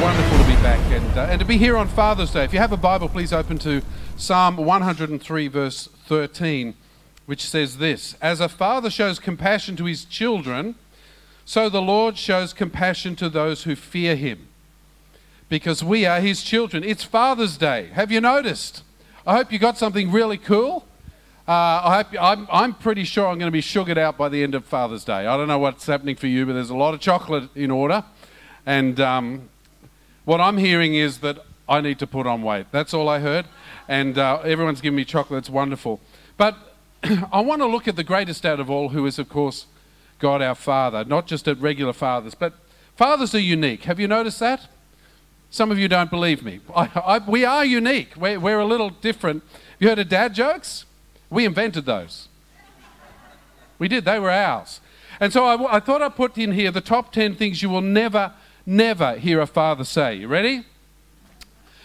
wonderful to be back and, uh, and to be here on Father's Day. If you have a Bible, please open to Psalm 103, verse 13, which says this As a father shows compassion to his children, so the Lord shows compassion to those who fear him, because we are his children. It's Father's Day. Have you noticed? I hope you got something really cool. Uh, I hope, I'm, I'm pretty sure I'm going to be sugared out by the end of Father's Day. I don't know what's happening for you, but there's a lot of chocolate in order. And um, what I'm hearing is that I need to put on weight. That's all I heard. And uh, everyone's giving me chocolate. It's wonderful. But I want to look at the greatest out of all, who is, of course, God our Father, not just at regular fathers, but fathers are unique. Have you noticed that? Some of you don't believe me. I, I, we are unique. We're, we're a little different. You heard of dad jokes? We invented those. We did, they were ours. And so I, I thought I'd put in here the top 10 things you will never never hear a father say. You ready?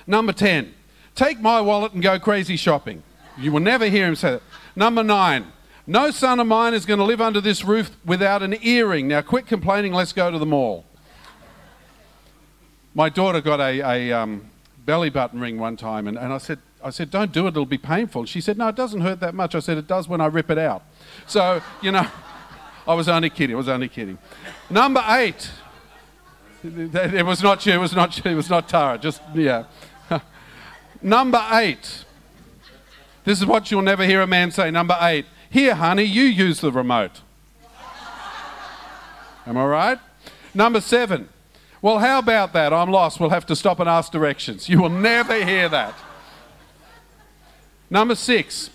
Number 10, take my wallet and go crazy shopping. You will never hear him say that. Number 9, no son of mine is going to live under this roof without an earring. Now quit complaining, let's go to the mall. My daughter got a, a um, belly button ring one time, and, and I, said, I said, Don't do it, it'll be painful. She said, No, it doesn't hurt that much. I said, It does when I rip it out. So, you know, I was only kidding, I was only kidding. Number eight, it was not you, it was not you, it was not Tara, just, yeah. Number eight. This is what you'll never hear a man say. Number eight. Here, honey, you use the remote. Am I right? Number seven. Well, how about that? I'm lost. We'll have to stop and ask directions. You will never hear that. Number six.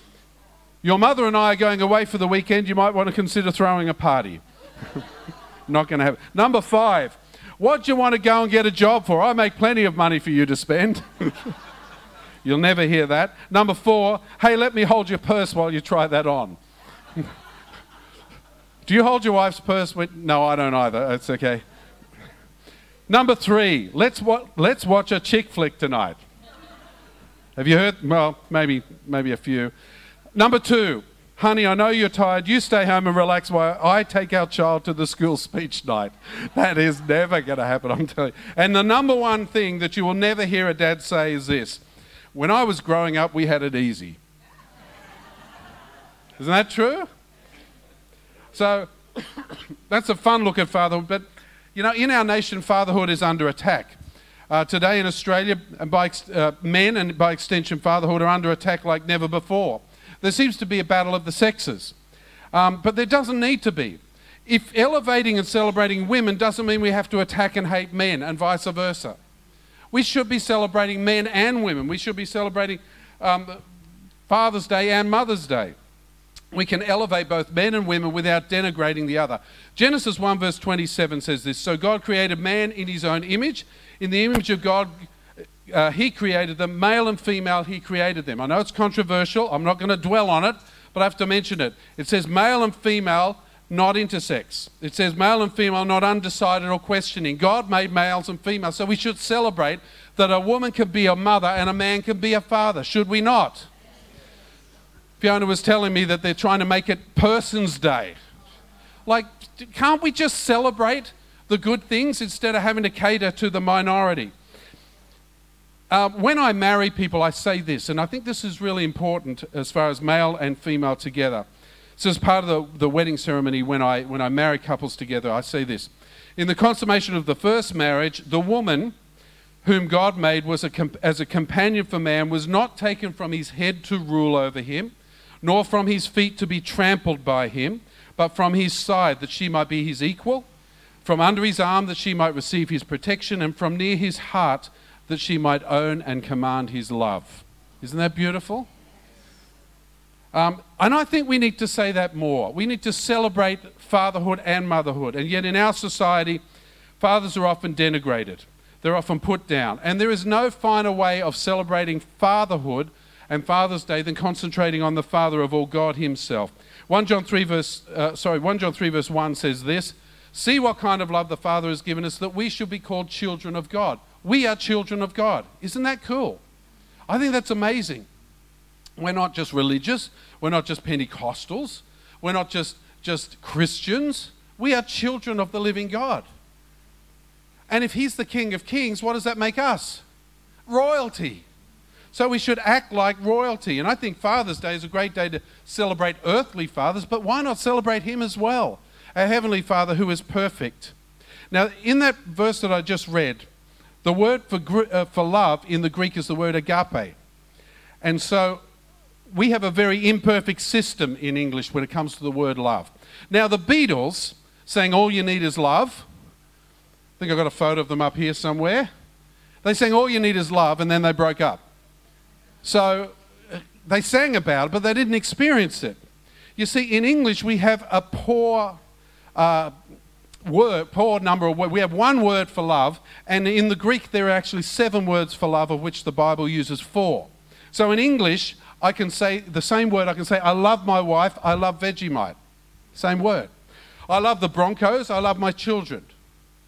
Your mother and I are going away for the weekend. You might want to consider throwing a party. Not going to have. Number five. What do you want to go and get a job for? I make plenty of money for you to spend. You'll never hear that. Number four, hey, let me hold your purse while you try that on. Do you hold your wife's purse? No, I don't either. It's okay. Number three, let's, wa- let's watch a chick flick tonight. Have you heard? Well, maybe, maybe a few. Number two, Honey, I know you're tired. You stay home and relax while I take our child to the school speech night. That is never going to happen, I'm telling you. And the number one thing that you will never hear a dad say is this When I was growing up, we had it easy. Isn't that true? So that's a fun look at fatherhood. But, you know, in our nation, fatherhood is under attack. Uh, today in Australia, by, uh, men and by extension, fatherhood are under attack like never before. There seems to be a battle of the sexes, um, but there doesn't need to be. If elevating and celebrating women doesn't mean we have to attack and hate men, and vice versa. We should be celebrating men and women. We should be celebrating um, Father's Day and Mother's Day. We can elevate both men and women without denigrating the other. Genesis 1, verse 27 says this So God created man in his own image. In the image of God, uh, he created them, male and female, he created them. I know it's controversial, I'm not going to dwell on it, but I have to mention it. It says male and female, not intersex. It says male and female, not undecided or questioning. God made males and females, so we should celebrate that a woman can be a mother and a man can be a father, should we not? Fiona was telling me that they're trying to make it Person's Day. Like, can't we just celebrate the good things instead of having to cater to the minority? Uh, when I marry people, I say this, and I think this is really important as far as male and female together. So, as part of the, the wedding ceremony, when I, when I marry couples together, I say this. In the consummation of the first marriage, the woman whom God made was a as a companion for man was not taken from his head to rule over him, nor from his feet to be trampled by him, but from his side that she might be his equal, from under his arm that she might receive his protection, and from near his heart that she might own and command his love. Isn't that beautiful? Um, and I think we need to say that more. We need to celebrate fatherhood and motherhood. And yet, in our society, fathers are often denigrated, they're often put down. And there is no finer way of celebrating fatherhood and Father's Day than concentrating on the Father of all, God Himself. 1 John 3 verse, uh, sorry, 1 John 3 verse 1 says this, See what kind of love the Father has given us that we should be called children of God. We are children of God. Isn't that cool? I think that's amazing. We're not just religious, we're not just Pentecostals, we're not just, just Christians. We are children of the living God. And if he's the King of Kings, what does that make us? Royalty. So we should act like royalty. And I think Father's Day is a great day to celebrate earthly fathers, but why not celebrate him as well? Our Heavenly Father who is perfect. Now, in that verse that I just read, the word for, uh, for love in the Greek is the word agape. And so we have a very imperfect system in English when it comes to the word love. Now, the Beatles saying all you need is love. I think I've got a photo of them up here somewhere. They sang all you need is love and then they broke up. So uh, they sang about it, but they didn't experience it. You see, in English, we have a poor uh, word, poor number of words. We have one word for love, and in the Greek, there are actually seven words for love, of which the Bible uses four. So in English, I can say the same word. I can say, I love my wife, I love Vegemite. Same word. I love the Broncos, I love my children.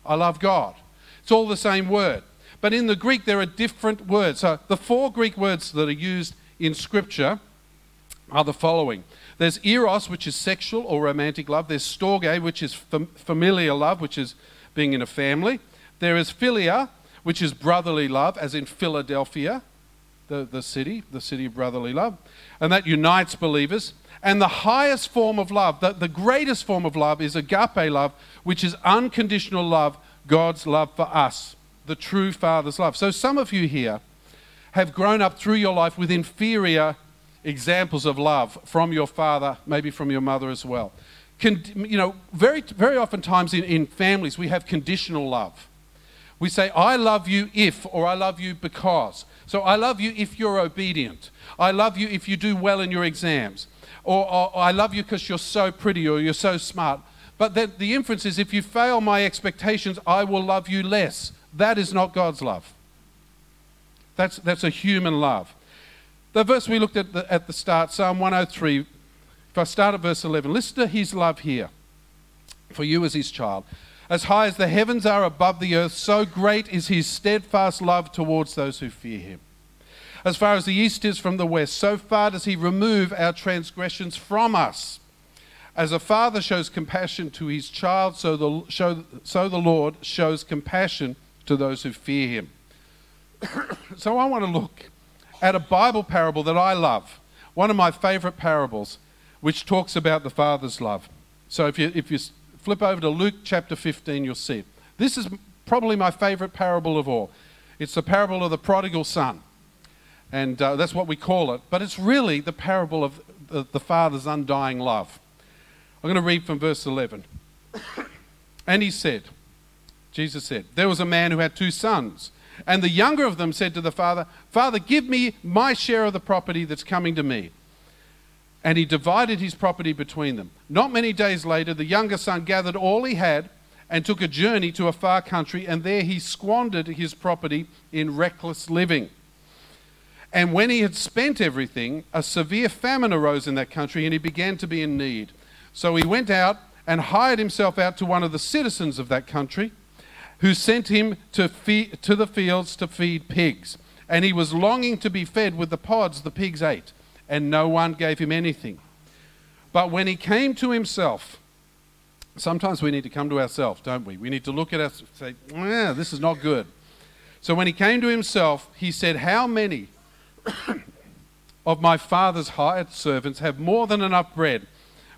I love God. It's all the same word. But in the Greek, there are different words. So the four Greek words that are used in Scripture are the following there's eros, which is sexual or romantic love. There's storge, which is fam- familiar love, which is being in a family. There is philia, which is brotherly love, as in Philadelphia, the, the city, the city of brotherly love. And that unites believers. And the highest form of love, the, the greatest form of love, is agape love, which is unconditional love, God's love for us, the true Father's love. So some of you here have grown up through your life with inferior examples of love from your father, maybe from your mother as well. Con, you know, very, very oftentimes in, in families, we have conditional love. We say, I love you if, or I love you because. So I love you if you're obedient. I love you if you do well in your exams. Or, or, or I love you because you're so pretty or you're so smart. But the, the inference is if you fail my expectations, I will love you less. That is not God's love. That's, that's a human love. The verse we looked at the, at the start, Psalm 103, if I start at verse 11, listen to his love here for you as his child. As high as the heavens are above the earth, so great is his steadfast love towards those who fear him. As far as the east is from the west, so far does he remove our transgressions from us. As a father shows compassion to his child, so the, show, so the Lord shows compassion to those who fear him. so I want to look at a Bible parable that I love, one of my favorite parables, which talks about the Father's love. So if you, if you flip over to Luke chapter 15, you'll see. This is probably my favorite parable of all. It's the parable of the prodigal son. And uh, that's what we call it. But it's really the parable of the, the Father's undying love. I'm going to read from verse 11. and he said, Jesus said, There was a man who had two sons. And the younger of them said to the father, Father, give me my share of the property that's coming to me. And he divided his property between them. Not many days later, the younger son gathered all he had and took a journey to a far country, and there he squandered his property in reckless living. And when he had spent everything, a severe famine arose in that country, and he began to be in need. So he went out and hired himself out to one of the citizens of that country who sent him to, to the fields to feed pigs. And he was longing to be fed with the pods the pigs ate, and no one gave him anything. But when he came to himself, sometimes we need to come to ourselves, don't we? We need to look at us and say, yeah, this is not good. So when he came to himself, he said, How many of my father's hired servants have more than enough bread,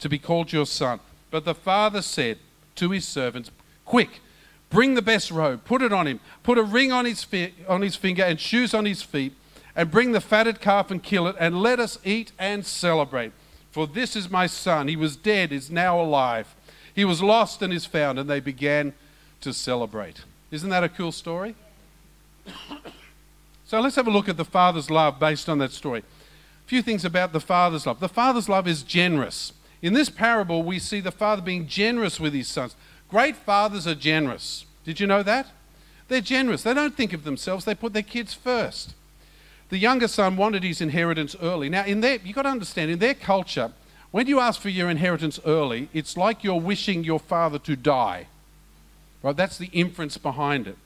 to be called your son. But the father said, to his servants, Quick, bring the best robe, put it on him, put a ring on his, fi- on his finger and shoes on his feet, and bring the fatted calf and kill it, and let us eat and celebrate. For this is my son. He was dead, is now alive. He was lost and is found. And they began to celebrate. Isn't that a cool story? So let's have a look at the Father's love based on that story. A few things about the Father's love. The Father's love is generous. In this parable, we see the father being generous with his sons. Great fathers are generous. Did you know that? They're generous. They don't think of themselves, they put their kids first. The younger son wanted his inheritance early. Now, in their, you've got to understand, in their culture, when you ask for your inheritance early, it's like you're wishing your father to die. Right? That's the inference behind it.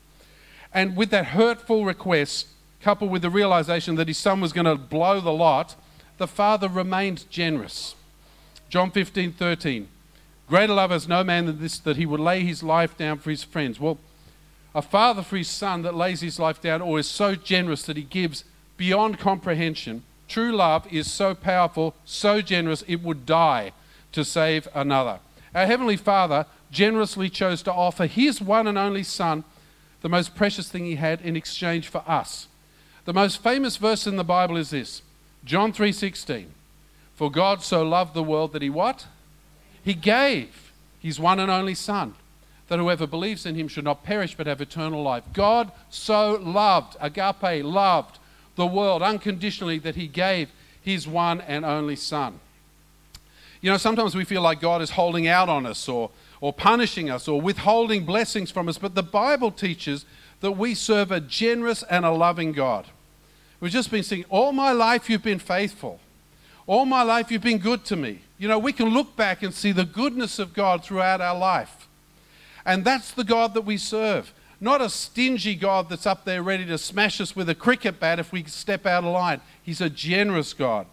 And with that hurtful request, coupled with the realization that his son was going to blow the lot, the father remained generous. John 15, 13. Greater love has no man than this, that he would lay his life down for his friends. Well, a father for his son that lays his life down or is so generous that he gives beyond comprehension. True love is so powerful, so generous, it would die to save another. Our Heavenly Father generously chose to offer His one and only Son, the most precious thing He had, in exchange for us. The most famous verse in the Bible is this John 3:16. For God so loved the world that He what? He gave His one and only Son, that whoever believes in Him should not perish but have eternal life. God so loved, agape loved, the world unconditionally that He gave His one and only Son. You know, sometimes we feel like God is holding out on us or, or punishing us or withholding blessings from us, but the Bible teaches that we serve a generous and a loving God. We've just been saying, All my life you've been faithful. All my life you've been good to me. You know, we can look back and see the goodness of God throughout our life. And that's the God that we serve. Not a stingy God that's up there ready to smash us with a cricket bat if we step out of line. He's a generous God.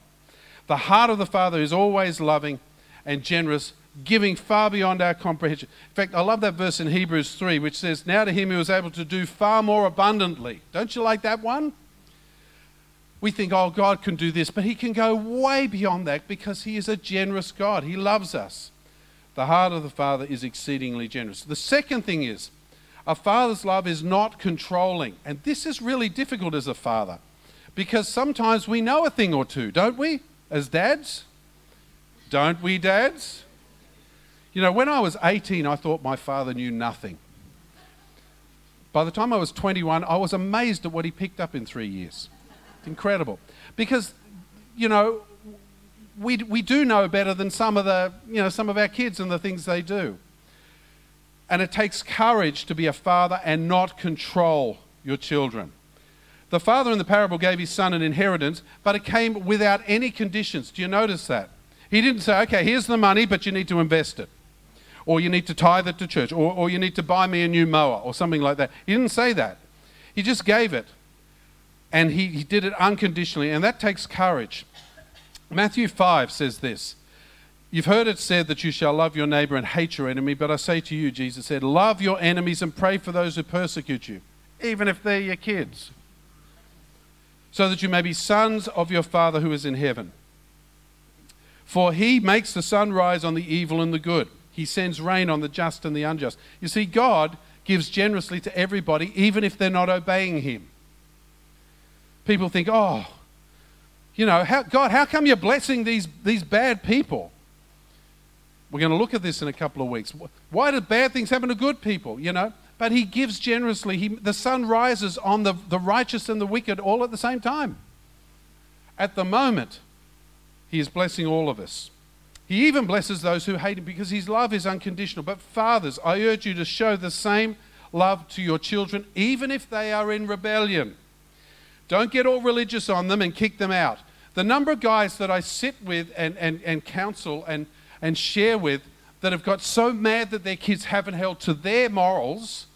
The heart of the Father is always loving and generous, giving far beyond our comprehension. In fact, I love that verse in Hebrews 3, which says, Now to him who is able to do far more abundantly. Don't you like that one? We think, oh, God can do this, but he can go way beyond that because he is a generous God. He loves us. The heart of the Father is exceedingly generous. The second thing is, a father's love is not controlling. And this is really difficult as a father because sometimes we know a thing or two, don't we? as dads? Don't we, dads? You know, when I was 18, I thought my father knew nothing. By the time I was 21, I was amazed at what he picked up in three years. Incredible. Because, you know, we, we do know better than some of, the, you know, some of our kids and the things they do. And it takes courage to be a father and not control your children. The father in the parable gave his son an inheritance, but it came without any conditions. Do you notice that? He didn't say, okay, here's the money, but you need to invest it. Or you need to tithe it to church. Or, or you need to buy me a new mower or something like that. He didn't say that. He just gave it. And he, he did it unconditionally. And that takes courage. Matthew 5 says this You've heard it said that you shall love your neighbor and hate your enemy, but I say to you, Jesus said, love your enemies and pray for those who persecute you, even if they're your kids so that you may be sons of your Father who is in heaven. For he makes the sun rise on the evil and the good. He sends rain on the just and the unjust. You see, God gives generously to everybody, even if they're not obeying him. People think, oh, you know, how, God, how come you're blessing these, these bad people? We're going to look at this in a couple of weeks. Why do bad things happen to good people? You know, but he gives generously. He, the sun rises on the, the righteous and the wicked all at the same time. At the moment, he is blessing all of us. He even blesses those who hate him because his love is unconditional. But fathers, I urge you to show the same love to your children, even if they are in rebellion. Don't get all religious on them and kick them out. The number of guys that I sit with and, and, and counsel and, and share with that have got so mad that their kids haven't held to their morals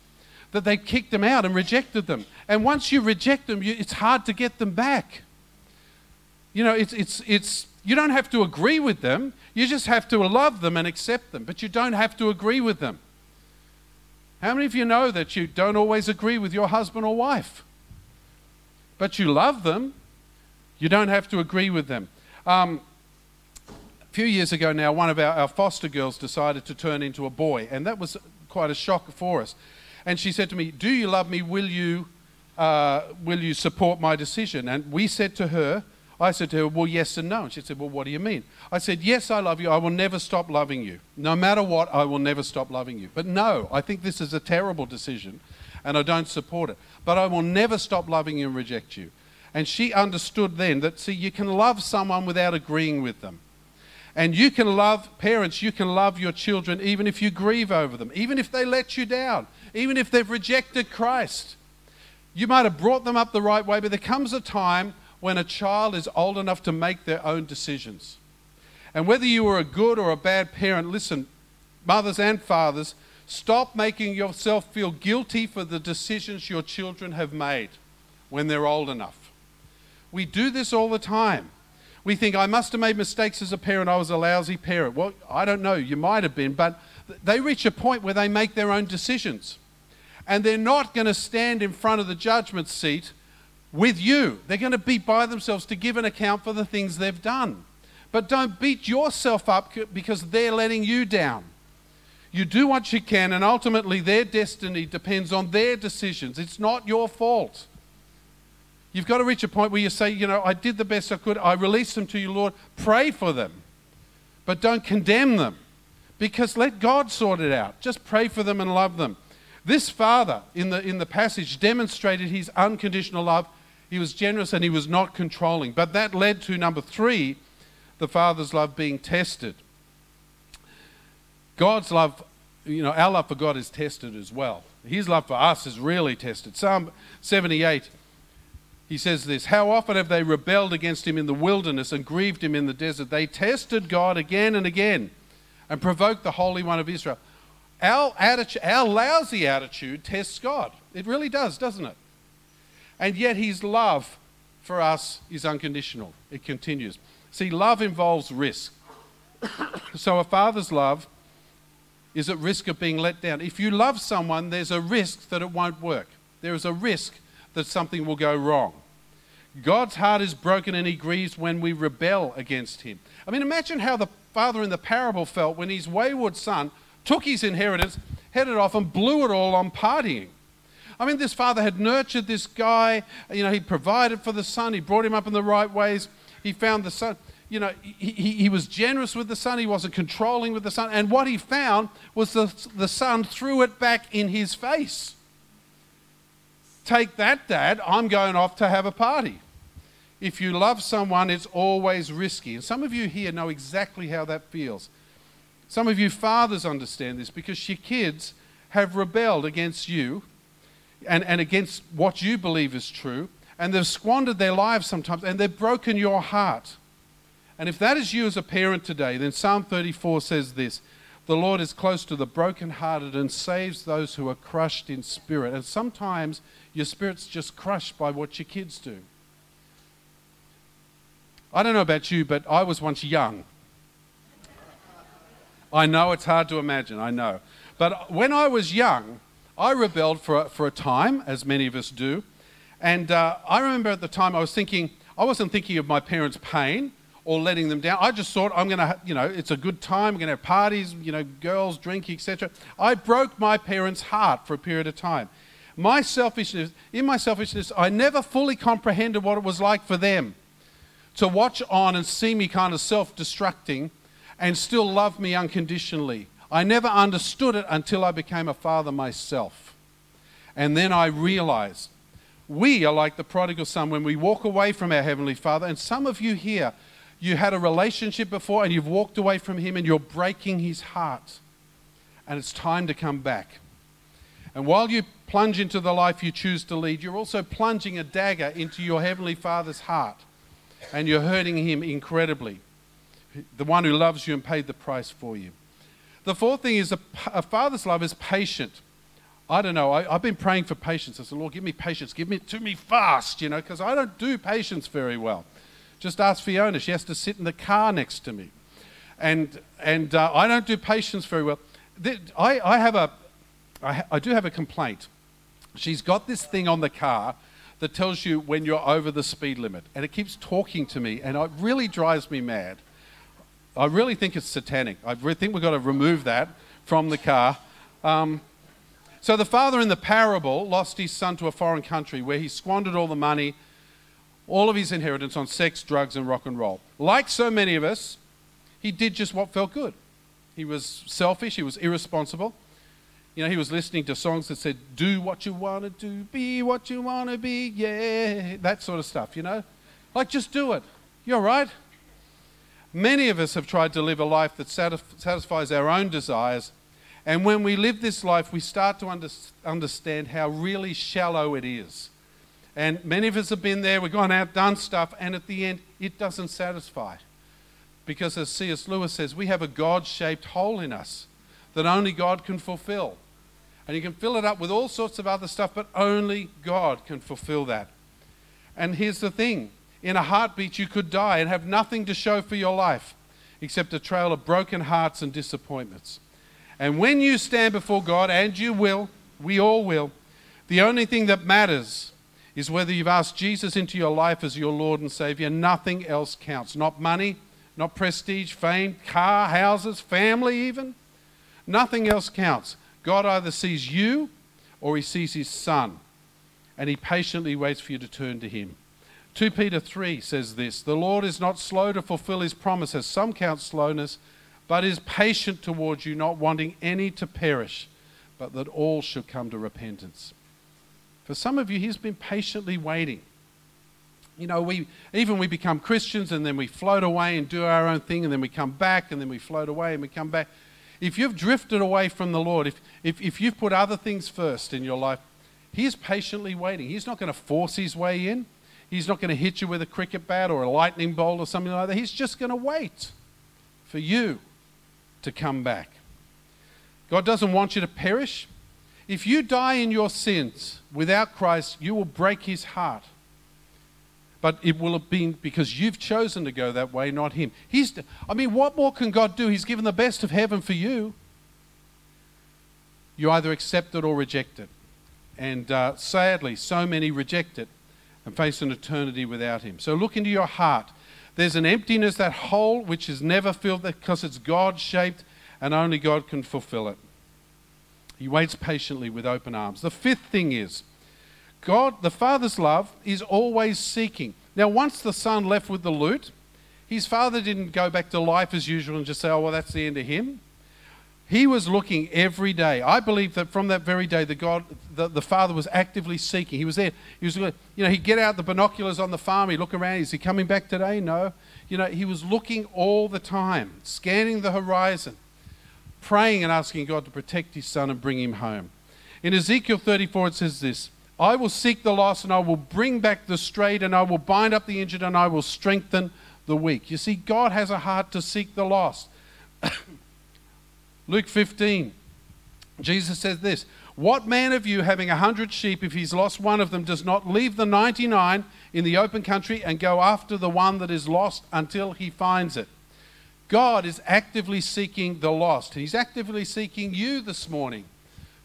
that they kicked them out and rejected them. And once you reject them, you, it's hard to get them back. You know, it's, it's, it's, you don't have to agree with them, you just have to love them and accept them, but you don't have to agree with them. How many of you know that you don't always agree with your husband or wife? But you love them, you don't have to agree with them. Um, a few years ago now, one of our, our foster girls decided to turn into a boy, and that was quite a shock for us. And she said to me, Do you love me? Will you, uh, will you support my decision? And we said to her, I said to her, Well, yes and no. And she said, Well, what do you mean? I said, Yes, I love you. I will never stop loving you. No matter what, I will never stop loving you. But no, I think this is a terrible decision and I don't support it. But I will never stop loving you and reject you. And she understood then that, see, you can love someone without agreeing with them. And you can love, parents, you can love your children even if you grieve over them, even if they let you down, even if they've rejected Christ. You might have brought them up the right way, but there comes a time when a child is old enough to make their own decisions. And whether you were a good or a bad parent, listen, mothers and fathers, stop making yourself feel guilty for the decisions your children have made when they're old enough. We do this all the time. We think, I must have made mistakes as a parent, I was a lousy parent. Well, I don't know, you might have been, but they reach a point where they make their own decisions. And they're not going to stand in front of the judgment seat with you. They're going to be by themselves to give an account for the things they've done. But don't beat yourself up because they're letting you down. You do what you can, and ultimately their destiny depends on their decisions. It's not your fault. You've got to reach a point where you say, You know, I did the best I could. I released them to you, Lord. Pray for them, but don't condemn them because let God sort it out. Just pray for them and love them. This father in the, in the passage demonstrated his unconditional love he was generous and he was not controlling. But that led to number three, the Father's love being tested. God's love, you know, our love for God is tested as well. His love for us is really tested. Psalm 78, he says this How often have they rebelled against him in the wilderness and grieved him in the desert? They tested God again and again and provoked the Holy One of Israel. Our, attitude, our lousy attitude tests God. It really does, doesn't it? And yet his love for us is unconditional. It continues. See, love involves risk. so a father's love is at risk of being let down. If you love someone, there's a risk that it won't work. There is a risk that something will go wrong. God's heart is broken and he grieves when we rebel against him. I mean, imagine how the father in the parable felt when his wayward son took his inheritance, headed off, and blew it all on partying. I mean, this father had nurtured this guy. You know, he provided for the son. He brought him up in the right ways. He found the son. You know, he, he, was generous with the son. He wasn't controlling with the son. And what he found was the, the son threw it back in his face. Take that, Dad. I'm going off to have a party. If you love someone, it's always risky. And some of you here know exactly how that feels. Some of you fathers understand this because your kids have rebelled against you and, and against what you believe is true, and they've squandered their lives sometimes, and they've broken your heart. And if that is you as a parent today, then Psalm 34 says this The Lord is close to the brokenhearted and saves those who are crushed in spirit. And sometimes your spirit's just crushed by what your kids do. I don't know about you, but I was once young. I know it's hard to imagine, I know. But when I was young, I rebelled for a, for a time, as many of us do. And uh, I remember at the time I was thinking, I wasn't thinking of my parents' pain or letting them down. I just thought I'm going to, you know, it's a good time. We're going to have parties, you know, girls, drinking, etc. I broke my parents' heart for a period of time. My selfishness, in my selfishness, I never fully comprehended what it was like for them to watch on and see me kind of self destructing and still love me unconditionally. I never understood it until I became a father myself. And then I realized we are like the prodigal son when we walk away from our Heavenly Father. And some of you here, you had a relationship before and you've walked away from Him and you're breaking His heart. And it's time to come back. And while you plunge into the life you choose to lead, you're also plunging a dagger into your Heavenly Father's heart. And you're hurting Him incredibly. The one who loves you and paid the price for you. The fourth thing is a, a father's love is patient. I don't know. I, have been praying for patience. I said, Lord, give me patience. Give it to me fast, you know, because I don't do patience very well. Just ask Fiona. She has to sit in the car next to me. And, and uh, I don't do patience very well. I, I, have a, I, I do have a complaint. She's got this thing on the car that tells you when you're over the speed limit. And it keeps talking to me, and it really drives me mad. I really think it's satanic. I think we've got to remove that from the car. Um, so the father in the parable lost his son to a foreign country where he squandered all the money, all of his inheritance on sex, drugs, and rock and roll. Like so many of us, he did just what felt good. He was selfish, he was irresponsible. You know, he was listening to songs that said, Do what you want to do, be what you want to be, yeah, that sort of stuff, you know? Like, just do it. You're right. Many of us have tried to live a life that satisfies our own desires. And when we live this life, we start to under- understand how really shallow it is. And many of us have been there, we've gone out, done stuff, and at the end, it doesn't satisfy. Because as C.S. Lewis says, we have a God shaped hole in us that only God can fulfill. And you can fill it up with all sorts of other stuff, but only God can fulfill that. And here's the thing in a heartbeat, you could die and have nothing to show for your life except a trail of broken hearts and disappointments. And when you stand before God, and you will, we all will, the only thing that matters is whether you've asked Jesus into your life as your Lord and Savior. Nothing else counts. Not money, not prestige, fame, car, houses, family, even. Nothing else counts. God either sees you or he sees his son, and he patiently waits for you to turn to him. 2 Peter 3 says this The Lord is not slow to fulfill his promise, as some count slowness, but is patient towards you, not wanting any to perish, but that all should come to repentance. For some of you, he's been patiently waiting. You know, we even we become Christians and then we float away and do our own thing, and then we come back and then we float away and we come back. If you've drifted away from the Lord, if, if, if you've put other things first in your life, He's patiently waiting. He's not going to force His way in. He's not going to hit you with a cricket bat or a lightning bolt or something like that. He's just going to wait for you to come back. God doesn't want you to perish. If you die in your sins without Christ, you will break his heart. But it will have been because you've chosen to go that way, not him. He's, I mean, what more can God do? He's given the best of heaven for you. You either accept it or reject it. And uh, sadly, so many reject it and face an eternity without him. So look into your heart. There's an emptiness, that hole which is never filled because it's God shaped and only God can fulfill it. He waits patiently with open arms. The fifth thing is God, the Father's love, is always seeking. Now, once the Son left with the loot, his Father didn't go back to life as usual and just say, oh, well, that's the end of him. He was looking every day. I believe that from that very day, the God, the, the Father was actively seeking. He was there. He was, you know, he'd get out the binoculars on the farm. He'd look around. Is he coming back today? No. You know, he was looking all the time, scanning the horizon, praying and asking God to protect his son and bring him home. In Ezekiel 34, it says this I will seek the lost and I will bring back the strayed and I will bind up the injured and I will strengthen the weak. You see, God has a heart to seek the lost. Luke 15, Jesus says this What man of you, having a hundred sheep, if he's lost one of them, does not leave the 99 in the open country and go after the one that is lost until he finds it? God is actively seeking the lost. He's actively seeking you this morning.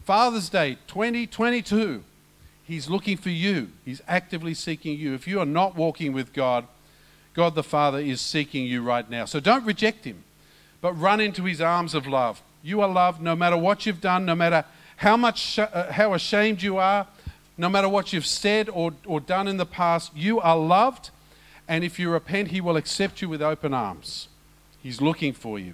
Father's Day 2022. He's looking for you. He's actively seeking you. If you are not walking with God, God the Father is seeking you right now. So don't reject him, but run into his arms of love. You are loved no matter what you've done, no matter how much uh, how ashamed you are, no matter what you've said or, or done in the past, you are loved. And if you repent, he will accept you with open arms. He's looking for you.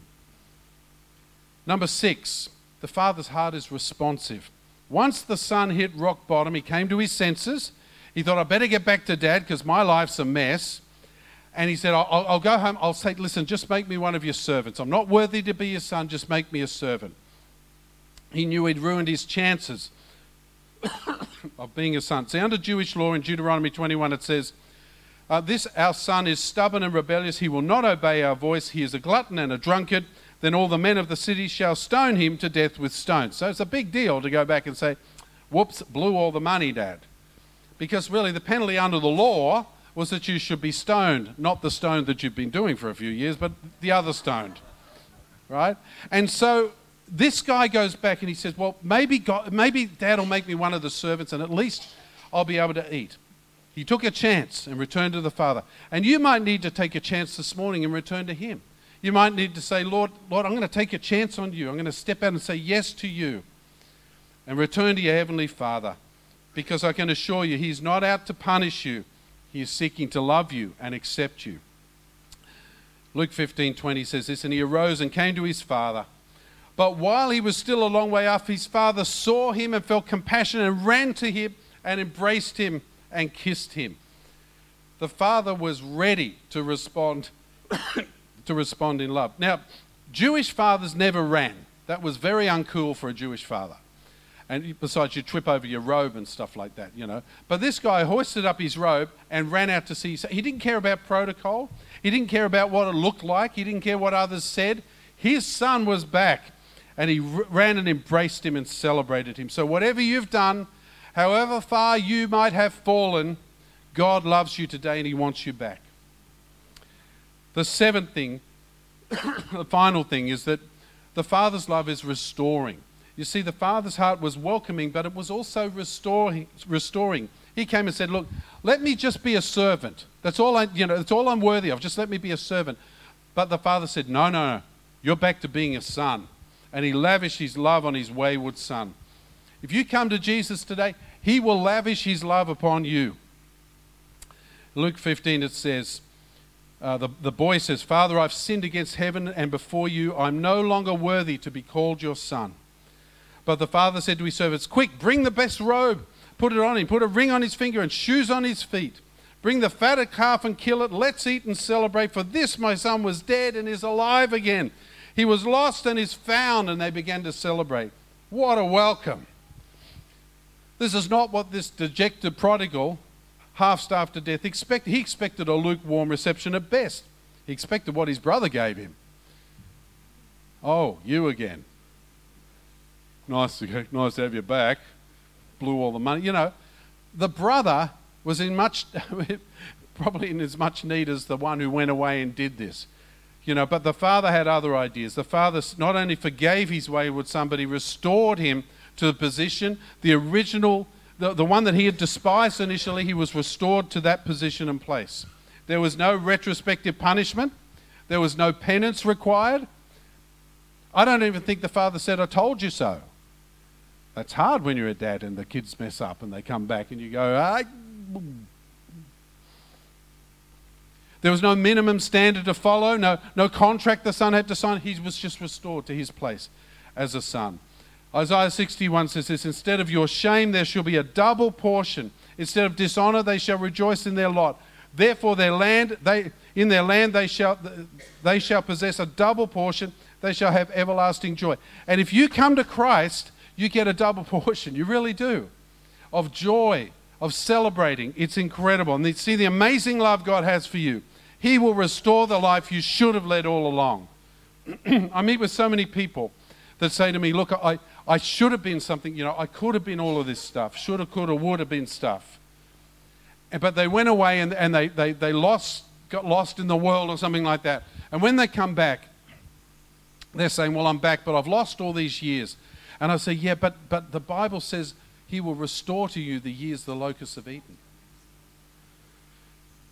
Number six, the father's heart is responsive. Once the son hit rock bottom, he came to his senses. He thought, I better get back to dad because my life's a mess. And he said, I'll, I'll, go home. I'll say, listen, just make me one of your servants. I'm not worthy to be your son. Just make me a servant. He knew he'd ruined his chances of being a son. See, under Jewish law in Deuteronomy 21, it says, uh, This our son is stubborn and rebellious. He will not obey our voice. He is a glutton and a drunkard then all the men of the city shall stone him to death with stones. So it's a big deal to go back and say, whoops, blew all the money, Dad. Because really, the penalty under the law was that you should be stoned, not the stone that you've been doing for a few years, but the other stoned. Right? And so this guy goes back and he says, Well, maybe, God, maybe Dad will make me one of the servants and at least I'll be able to eat. He took a chance and returned to the Father. And you might need to take a chance this morning and return to Him. You might need to say, Lord, Lord, I'm going to take a chance on you. I'm going to step out and say yes to you and return to your Heavenly Father because I can assure you, He's not out to punish you, He is seeking to love you and accept you. Luke 15 20 says this, and he arose and came to his father. But while he was still a long way off, his father saw him and felt compassion and ran to him and embraced him and kissed him. The father was ready to respond to respond in love. Now, Jewish fathers never ran. That was very uncool for a Jewish father. And besides, you trip over your robe and stuff like that, you know. But this guy hoisted up his robe and ran out to see. He didn't care about protocol. He didn't care about what it looked like. He didn't care what others said. His son was back. And he ran and embraced him and celebrated him. So, whatever you've done, however far you might have fallen, God loves you today and he wants you back. The seventh thing, the final thing, is that the Father's love is restoring. You see, the Father's heart was welcoming, but it was also restoring. restoring. He came and said, Look, let me just be a servant. That's all I, you know, that's all I'm worthy of. Just let me be a servant. But the Father said, No, no, no. You're back to being a son. And he lavished his love on his wayward son. If you come to Jesus today, he will lavish his love upon you. Luke 15, it says, uh, the, the boy says, Father, I've sinned against heaven and before you. I'm no longer worthy to be called your son. But the father said to his servants, Quick, bring the best robe, put it on him, put a ring on his finger and shoes on his feet. Bring the fatted calf and kill it. Let's eat and celebrate. For this my son was dead and is alive again. He was lost and is found. And they began to celebrate. What a welcome. This is not what this dejected prodigal, half starved to death, expected. He expected a lukewarm reception at best. He expected what his brother gave him. Oh, you again nice to, nice to have you back. Blew all the money. You know, the brother was in much, probably in as much need as the one who went away and did this. You know, but the father had other ideas. The father not only forgave his wayward son, but he restored him to the position, the original, the, the one that he had despised initially, he was restored to that position and place. There was no retrospective punishment, there was no penance required. I don't even think the father said, I told you so. That's hard when you're a dad and the kids mess up and they come back and you go, ah. There was no minimum standard to follow, no, no contract the son had to sign. He was just restored to his place as a son. Isaiah 61 says this Instead of your shame, there shall be a double portion. Instead of dishonor, they shall rejoice in their lot. Therefore, their land, they, in their land they shall, they shall possess a double portion. They shall have everlasting joy. And if you come to Christ, you get a double portion. You really do. Of joy, of celebrating. It's incredible. And see the amazing love God has for you. He will restore the life you should have led all along. I meet with so many people that say to me, Look, I, I should have been something, you know, I could have been all of this stuff. Should have, could have, would have been stuff. Eh, but they went away and, and they, they, they lost, got lost in the world or something like that. And when they come back, they're saying, Well, I'm back, but I've lost all these years. And I say, yeah, but, but the Bible says he will restore to you the years the locusts have eaten.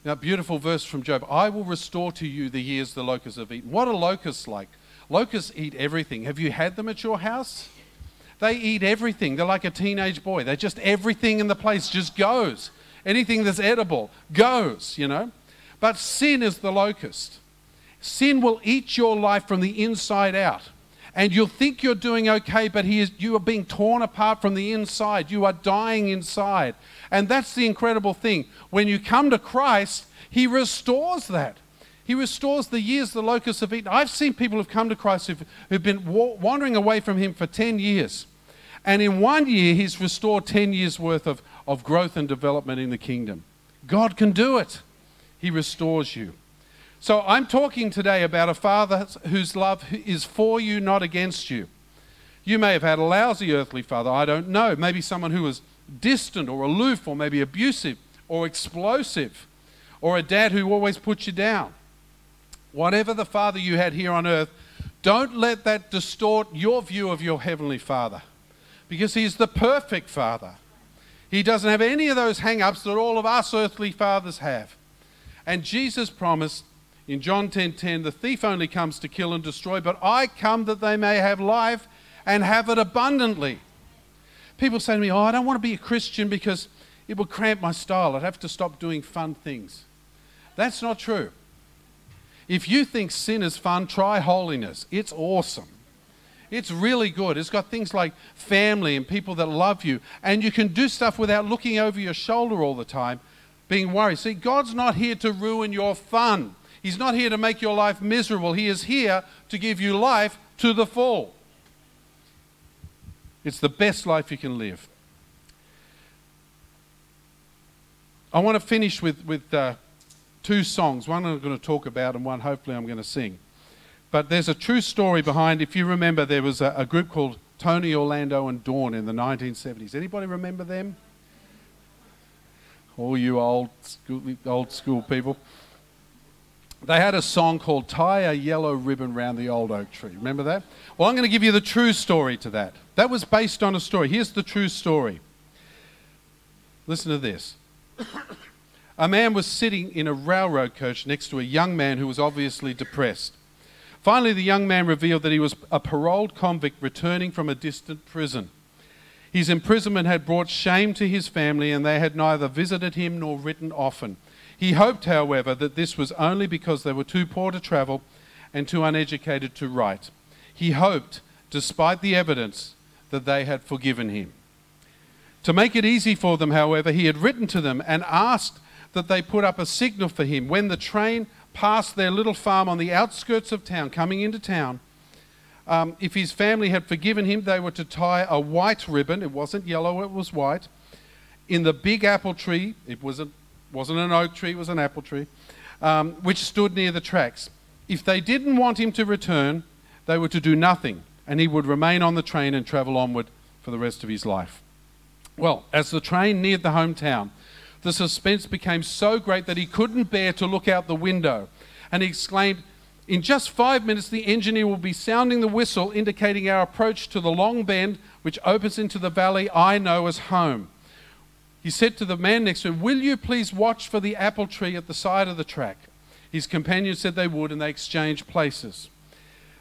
Now, beautiful verse from Job. I will restore to you the years the locusts have eaten. What are locusts like? Locusts eat everything. Have you had them at your house? They eat everything. They're like a teenage boy. They just, everything in the place just goes. Anything that's edible goes, you know. But sin is the locust. Sin will eat your life from the inside out and you'll think you're doing okay, but is, you are being torn apart from the inside. You are dying inside. And that's the incredible thing. When you come to Christ, He restores that. He restores the years the locusts have eaten. I've seen people who've come to Christ who've, who've been wa- wandering away from Him for 10 years. And in one year, He's restored 10 years worth of, of growth and development in the kingdom. God can do it. He restores you. So I'm talking today about a father whose love is for you, not against you. You may have had a lousy earthly father, I don't know. Maybe someone who was distant or aloof or maybe abusive or explosive or a dad who always put you down. Whatever the father you had here on earth, don't let that distort your view of your heavenly father because he's the perfect father. He doesn't have any of those hang ups that all of us earthly fathers have. And Jesus promised in John 10:10, 10, 10, the thief only comes to kill and destroy, but I come that they may have life and have it abundantly. People say to me, "Oh, I don't want to be a Christian because it will cramp my style. I'd have to stop doing fun things." That's not true. If you think sin is fun, try holiness. It's awesome. It's really good. It's got things like family and people that love you, and you can do stuff without looking over your shoulder all the time, being worried. See, God's not here to ruin your fun. He's not here to make your life miserable. He is here to give you life to the full. It's the best life you can live. I want to finish with, with uh, two songs. One I'm going to talk about, and one hopefully I'm going to sing. But there's a true story behind. If you remember, there was a, a group called Tony Orlando and Dawn in the 1970s. Anybody remember them? All you old school, old school people. They had a song called Tie a Yellow Ribbon Round the Old Oak Tree. Remember that? Well, I'm going to give you the true story to that. That was based on a story. Here's the true story. Listen to this. a man was sitting in a railroad coach next to a young man who was obviously depressed. Finally, the young man revealed that he was a paroled convict returning from a distant prison. His imprisonment had brought shame to his family, and they had neither visited him nor written often. He hoped, however, that this was only because they were too poor to travel and too uneducated to write. He hoped, despite the evidence, that they had forgiven him. To make it easy for them, however, he had written to them and asked that they put up a signal for him when the train passed their little farm on the outskirts of town, coming into town. Um, if his family had forgiven him, they were to tie a white ribbon, it wasn't yellow, it was white, in the big apple tree. It was a, wasn't an oak tree, it was an apple tree, um, which stood near the tracks. If they didn't want him to return, they were to do nothing, and he would remain on the train and travel onward for the rest of his life. Well, as the train neared the hometown, the suspense became so great that he couldn't bear to look out the window. And he exclaimed, In just five minutes, the engineer will be sounding the whistle, indicating our approach to the long bend which opens into the valley I know as home. He said to the man next to him, Will you please watch for the apple tree at the side of the track? His companion said they would, and they exchanged places.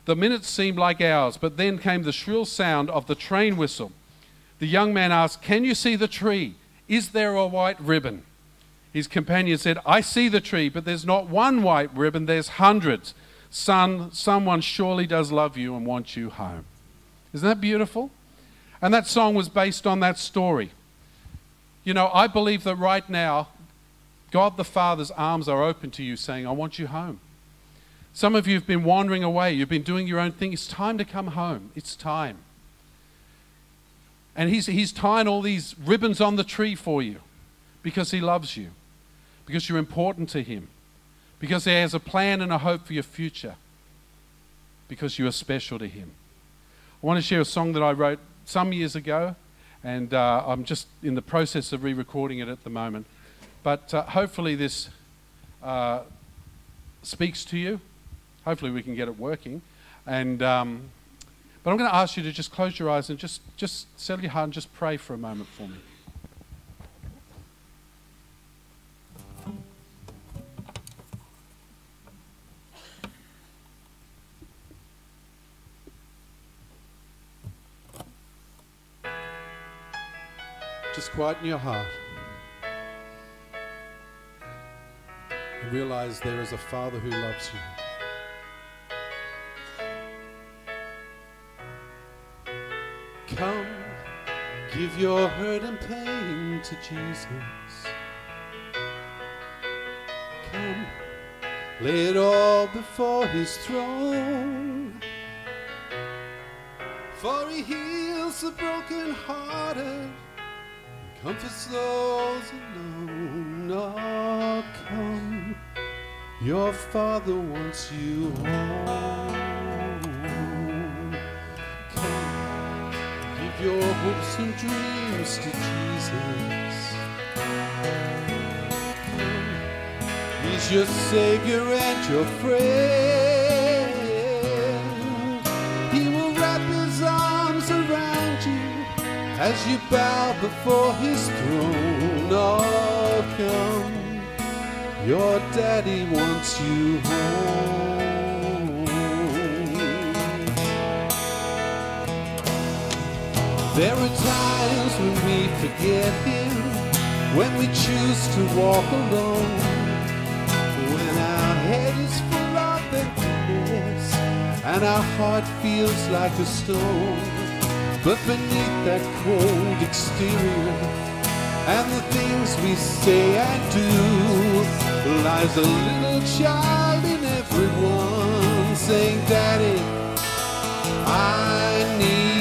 The minutes seemed like hours, but then came the shrill sound of the train whistle. The young man asked, Can you see the tree? Is there a white ribbon? His companion said, I see the tree, but there's not one white ribbon, there's hundreds. Son, someone surely does love you and want you home. Isn't that beautiful? And that song was based on that story. You know, I believe that right now, God the Father's arms are open to you, saying, I want you home. Some of you have been wandering away. You've been doing your own thing. It's time to come home. It's time. And he's, he's tying all these ribbons on the tree for you because he loves you, because you're important to him, because he has a plan and a hope for your future, because you are special to him. I want to share a song that I wrote some years ago, and uh, I'm just in the process of re recording it at the moment. But uh, hopefully, this uh, speaks to you. Hopefully, we can get it working. And. Um, but I'm going to ask you to just close your eyes and just, just settle your heart and just pray for a moment for me. Just quieten your heart. And realize there is a Father who loves you. Come, give your hurt and pain to Jesus. Come, lay it all before his throne. For he heals the broken-hearted, comforts those alone. Oh, come, your Father wants you home. Your hopes and dreams to Jesus. He's your Savior and your friend. He will wrap his arms around you as you bow before his throne. Oh, come, your daddy wants you home. There are times when we forget Him, when we choose to walk alone, when our head is full of emptiness and our heart feels like a stone. But beneath that cold exterior and the things we say and do, lies a little child in everyone saying, Daddy, I need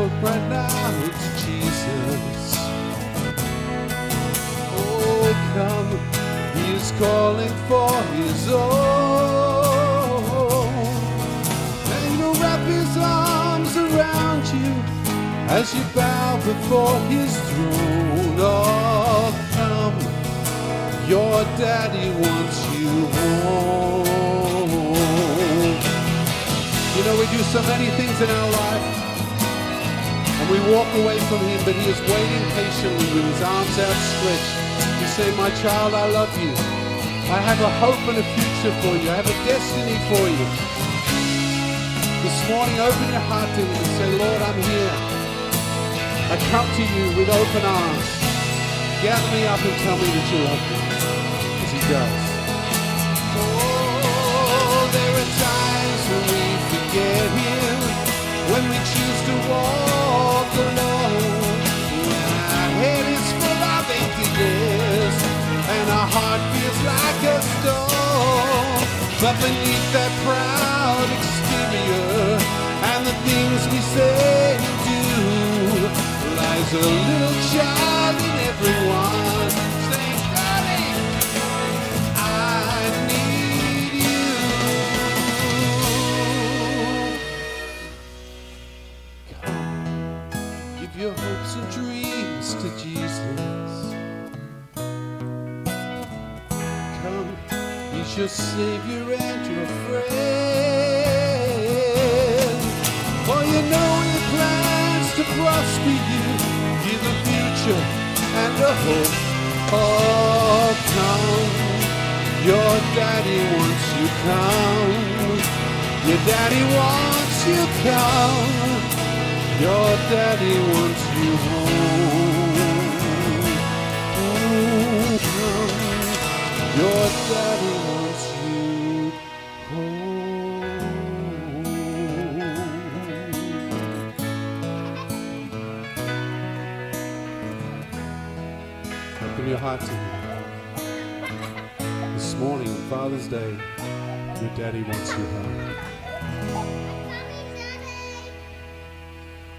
hope right now to Jesus. Oh, come, He is calling for His own. And He'll wrap His arms around you as you bow before His throne. Oh, come, your daddy wants you home. You know, we do so many things in our life walk away from Him, but He is waiting patiently with His arms outstretched to say, My child, I love you. I have a hope and a future for you. I have a destiny for you. This morning, open your heart to Him and say, Lord, I'm here. I come to you with open arms. Gather me up and tell me that you love me. As He does. Oh, there are times when we forget Him, when we choose to walk and our heart feels like a stone. But beneath that proud exterior and the things we say and do lies a little child Savior and your friend. For you know He plans to prosper you, give a future and a hope. Oh, come, your daddy wants you come. Your daddy wants you come. Your daddy wants you home. Oh, come. Your daddy daddy wants you home.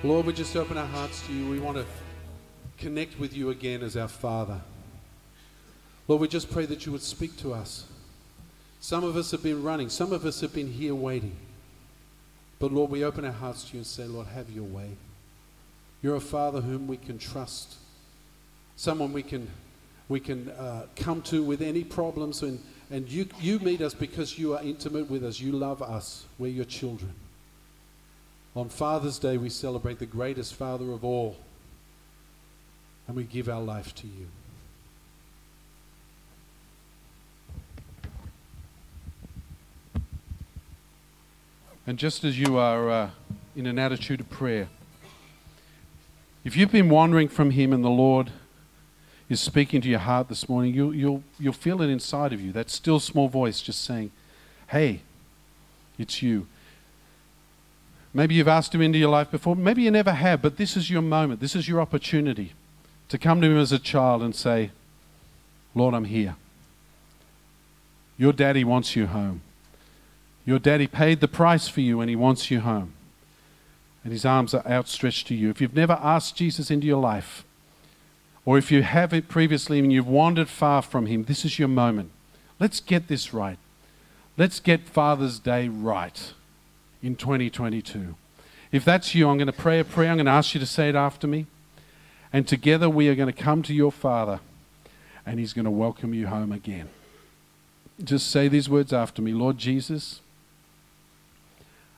Lord, we just open our hearts to you. We want to connect with you again as our Father. Lord, we just pray that you would speak to us. Some of us have been running, some of us have been here waiting. But Lord, we open our hearts to you and say, Lord, have your way. You're a Father whom we can trust, someone we can, we can uh, come to with any problems. And, and you, you meet us because you are intimate with us. You love us. We're your children. On Father's Day, we celebrate the greatest Father of all, and we give our life to you. And just as you are uh, in an attitude of prayer, if you've been wandering from Him and the Lord is speaking to your heart this morning, you'll, you'll, you'll feel it inside of you, that still small voice just saying, Hey, it's you. Maybe you've asked Him into your life before, maybe you never have, but this is your moment, this is your opportunity to come to Him as a child and say, Lord, I'm here. Your daddy wants you home. Your daddy paid the price for you and he wants you home. And his arms are outstretched to you. If you've never asked Jesus into your life, or if you have it previously and you've wandered far from him, this is your moment. Let's get this right. Let's get Father's Day right in 2022. If that's you, I'm going to pray a prayer. I'm going to ask you to say it after me. And together we are going to come to your Father and he's going to welcome you home again. Just say these words after me Lord Jesus,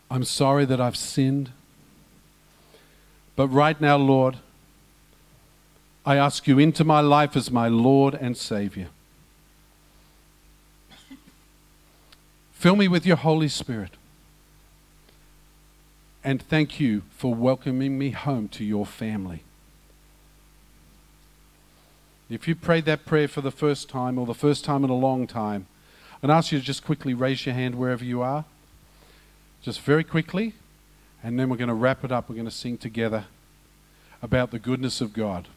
I'm sorry that I've sinned. But right now, Lord, I ask you into my life as my Lord and Savior. Fill me with your Holy Spirit. And thank you for welcoming me home to your family. If you prayed that prayer for the first time or the first time in a long time, I'd ask you to just quickly raise your hand wherever you are. Just very quickly. And then we're going to wrap it up. We're going to sing together about the goodness of God.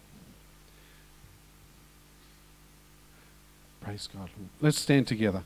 Praise God. Let's stand together.